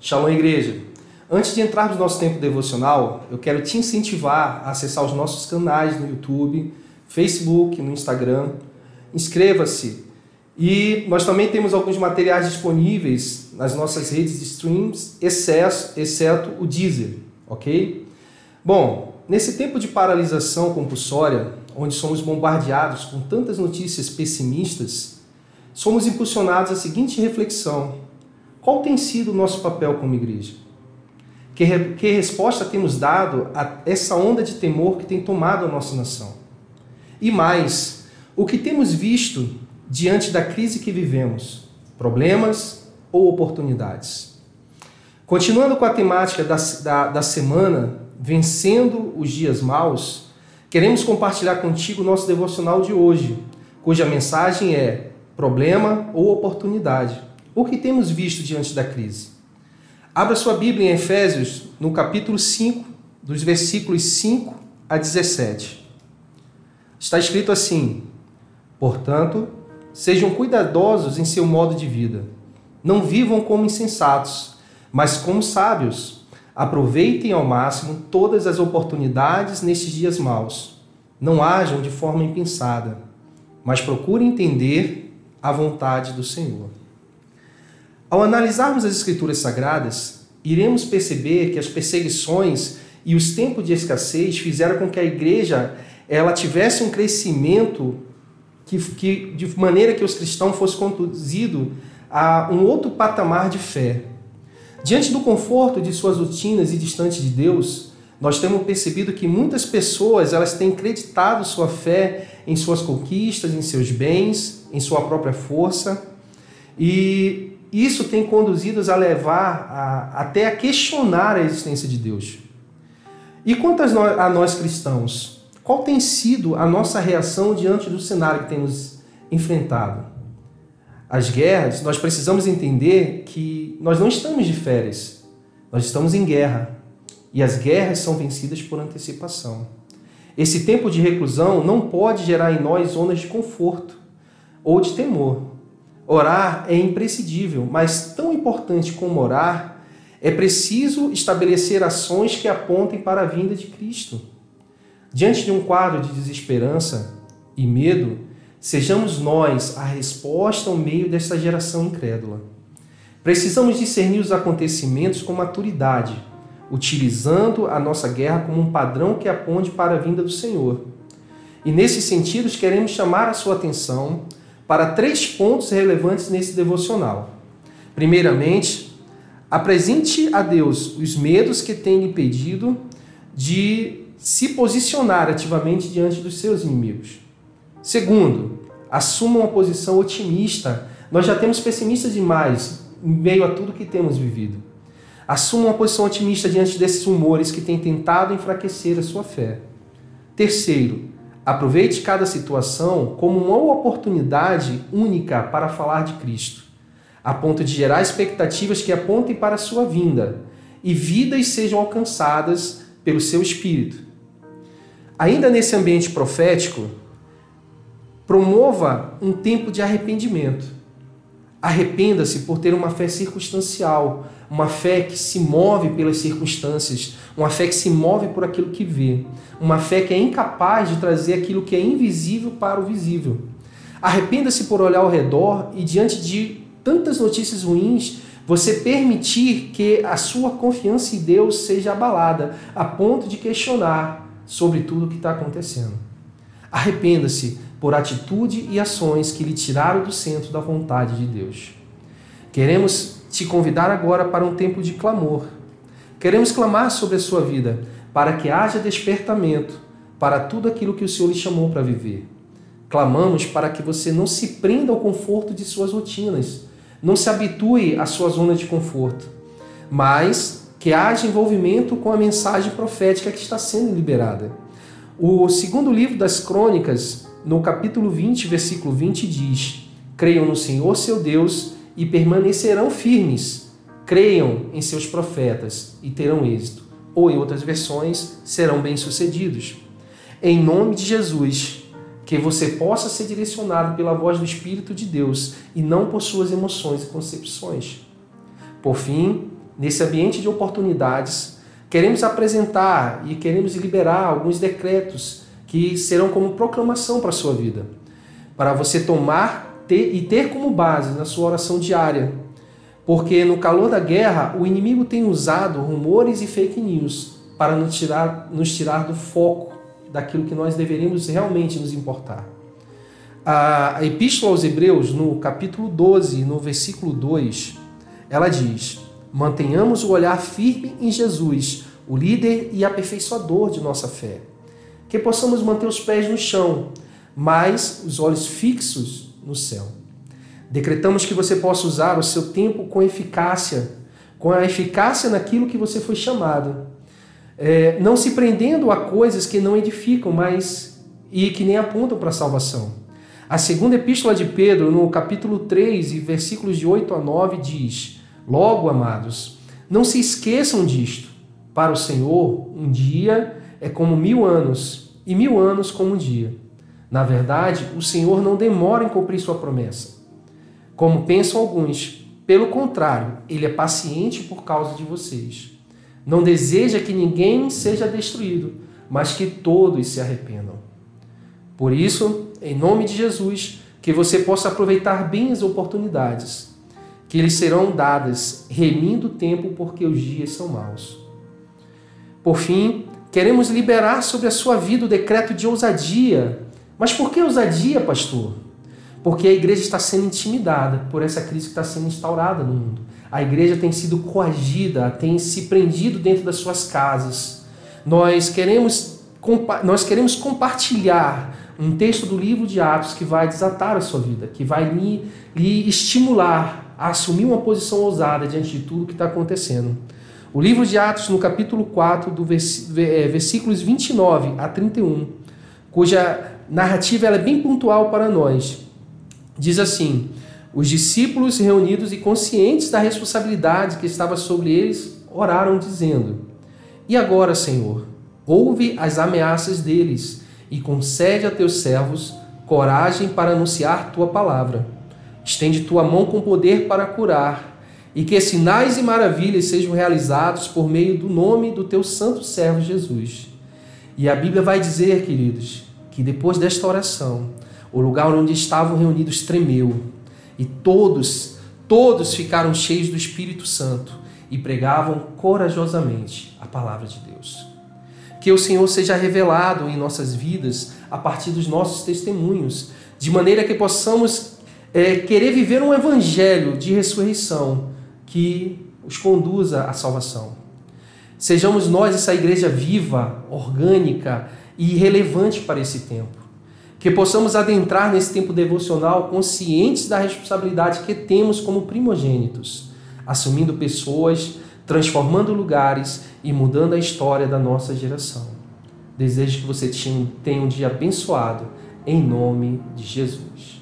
Shalom, igreja. Antes de entrarmos no nosso tempo devocional, eu quero te incentivar a acessar os nossos canais no YouTube, Facebook, no Instagram. Inscreva-se. E nós também temos alguns materiais disponíveis nas nossas redes de streams, excesso, exceto o Deezer, ok? Bom, nesse tempo de paralisação compulsória, onde somos bombardeados com tantas notícias pessimistas, somos impulsionados à seguinte reflexão: qual tem sido o nosso papel como igreja? Que, re, que resposta temos dado a essa onda de temor que tem tomado a nossa nação? E mais, o que temos visto diante da crise que vivemos? Problemas ou oportunidades? Continuando com a temática da, da, da semana, vencendo os dias maus, queremos compartilhar contigo o nosso devocional de hoje, cuja mensagem é problema ou oportunidade. O que temos visto diante da crise? Abra sua Bíblia em Efésios, no capítulo 5, dos versículos 5 a 17. Está escrito assim: Portanto, sejam cuidadosos em seu modo de vida. Não vivam como insensatos, mas como sábios. Aproveitem ao máximo todas as oportunidades nestes dias maus. Não ajam de forma impensada, mas procurem entender a vontade do Senhor. Ao analisarmos as Escrituras Sagradas, iremos perceber que as perseguições e os tempos de escassez fizeram com que a igreja ela tivesse um crescimento que, que de maneira que os cristãos fossem conduzidos a um outro patamar de fé. Diante do conforto de suas rotinas e distante de Deus, nós temos percebido que muitas pessoas elas têm acreditado sua fé em suas conquistas, em seus bens, em sua própria força, e isso tem conduzido a levar a, até a questionar a existência de Deus. E quanto a nós cristãos, qual tem sido a nossa reação diante do cenário que temos enfrentado? As guerras, nós precisamos entender que nós não estamos de férias, nós estamos em guerra. E as guerras são vencidas por antecipação. Esse tempo de reclusão não pode gerar em nós zonas de conforto ou de temor. Orar é imprescindível, mas tão importante como orar, é preciso estabelecer ações que apontem para a vinda de Cristo. Diante de um quadro de desesperança e medo, sejamos nós a resposta ao meio desta geração incrédula. Precisamos discernir os acontecimentos com maturidade, utilizando a nossa guerra como um padrão que aponte para a vinda do Senhor. E nesses sentidos, queremos chamar a sua atenção para três pontos relevantes nesse devocional. Primeiramente, apresente a Deus os medos que têm impedido de se posicionar ativamente diante dos seus inimigos. Segundo, assuma uma posição otimista. Nós já temos pessimistas demais em meio a tudo que temos vivido. Assuma uma posição otimista diante desses rumores que têm tentado enfraquecer a sua fé. Terceiro, Aproveite cada situação como uma oportunidade única para falar de Cristo, a ponto de gerar expectativas que apontem para a sua vinda e vidas sejam alcançadas pelo seu Espírito. Ainda nesse ambiente profético, promova um tempo de arrependimento. Arrependa-se por ter uma fé circunstancial, uma fé que se move pelas circunstâncias, uma fé que se move por aquilo que vê, uma fé que é incapaz de trazer aquilo que é invisível para o visível. Arrependa-se por olhar ao redor e, diante de tantas notícias ruins, você permitir que a sua confiança em Deus seja abalada, a ponto de questionar sobre tudo o que está acontecendo. Arrependa-se por atitude e ações que lhe tiraram do centro da vontade de Deus. Queremos te convidar agora para um tempo de clamor. Queremos clamar sobre a sua vida para que haja despertamento para tudo aquilo que o Senhor lhe chamou para viver. Clamamos para que você não se prenda ao conforto de suas rotinas, não se habitue à sua zona de conforto, mas que haja envolvimento com a mensagem profética que está sendo liberada. O segundo livro das Crônicas, no capítulo 20, versículo 20, diz: Creiam no Senhor seu Deus e permanecerão firmes. Creiam em seus profetas e terão êxito. Ou, em outras versões, serão bem-sucedidos. Em nome de Jesus, que você possa ser direcionado pela voz do Espírito de Deus e não por suas emoções e concepções. Por fim, nesse ambiente de oportunidades, queremos apresentar e queremos liberar alguns decretos que serão como proclamação para a sua vida, para você tomar ter, e ter como base na sua oração diária. Porque no calor da guerra, o inimigo tem usado rumores e fake news para nos tirar, nos tirar do foco daquilo que nós deveríamos realmente nos importar. A Epístola aos Hebreus, no capítulo 12, no versículo 2, ela diz: Mantenhamos o olhar firme em Jesus, o líder e aperfeiçoador de nossa fé. Que possamos manter os pés no chão, mas os olhos fixos no céu. Decretamos que você possa usar o seu tempo com eficácia, com a eficácia naquilo que você foi chamado. É, não se prendendo a coisas que não edificam, mas e que nem apontam para a salvação. A segunda epístola de Pedro, no capítulo 3, e versículos de 8 a 9, diz: Logo, amados, não se esqueçam disto. Para o Senhor, um dia é como mil anos, e mil anos como um dia. Na verdade, o Senhor não demora em cumprir sua promessa, como pensam alguns. Pelo contrário, ele é paciente por causa de vocês. Não deseja que ninguém seja destruído, mas que todos se arrependam. Por isso, em nome de Jesus, que você possa aproveitar bem as oportunidades que lhe serão dadas, remindo o tempo, porque os dias são maus. Por fim, queremos liberar sobre a sua vida o decreto de ousadia. Mas por que ousadia, pastor? Porque a igreja está sendo intimidada por essa crise que está sendo instaurada no mundo. A igreja tem sido coagida, tem se prendido dentro das suas casas. Nós queremos, nós queremos compartilhar um texto do livro de Atos que vai desatar a sua vida, que vai lhe, lhe estimular a assumir uma posição ousada diante de tudo que está acontecendo. O livro de Atos, no capítulo 4, do é, versículos 29 a 31, cuja narrativa é bem pontual para nós, diz assim: Os discípulos reunidos e conscientes da responsabilidade que estava sobre eles, oraram, dizendo: E agora, Senhor, ouve as ameaças deles e concede a teus servos coragem para anunciar tua palavra. Estende tua mão com poder para curar, e que sinais e maravilhas sejam realizados por meio do nome do teu santo servo Jesus. E a Bíblia vai dizer, queridos, que depois desta oração, o lugar onde estavam reunidos tremeu, e todos, todos ficaram cheios do Espírito Santo e pregavam corajosamente a palavra de Deus. Que o Senhor seja revelado em nossas vidas a partir dos nossos testemunhos, de maneira que possamos é, querer viver um evangelho de ressurreição que os conduza à salvação. Sejamos nós essa igreja viva, orgânica e relevante para esse tempo. Que possamos adentrar nesse tempo devocional conscientes da responsabilidade que temos como primogênitos, assumindo pessoas transformando lugares e mudando a história da nossa geração. Desejo que você tenha um dia abençoado, em nome de Jesus.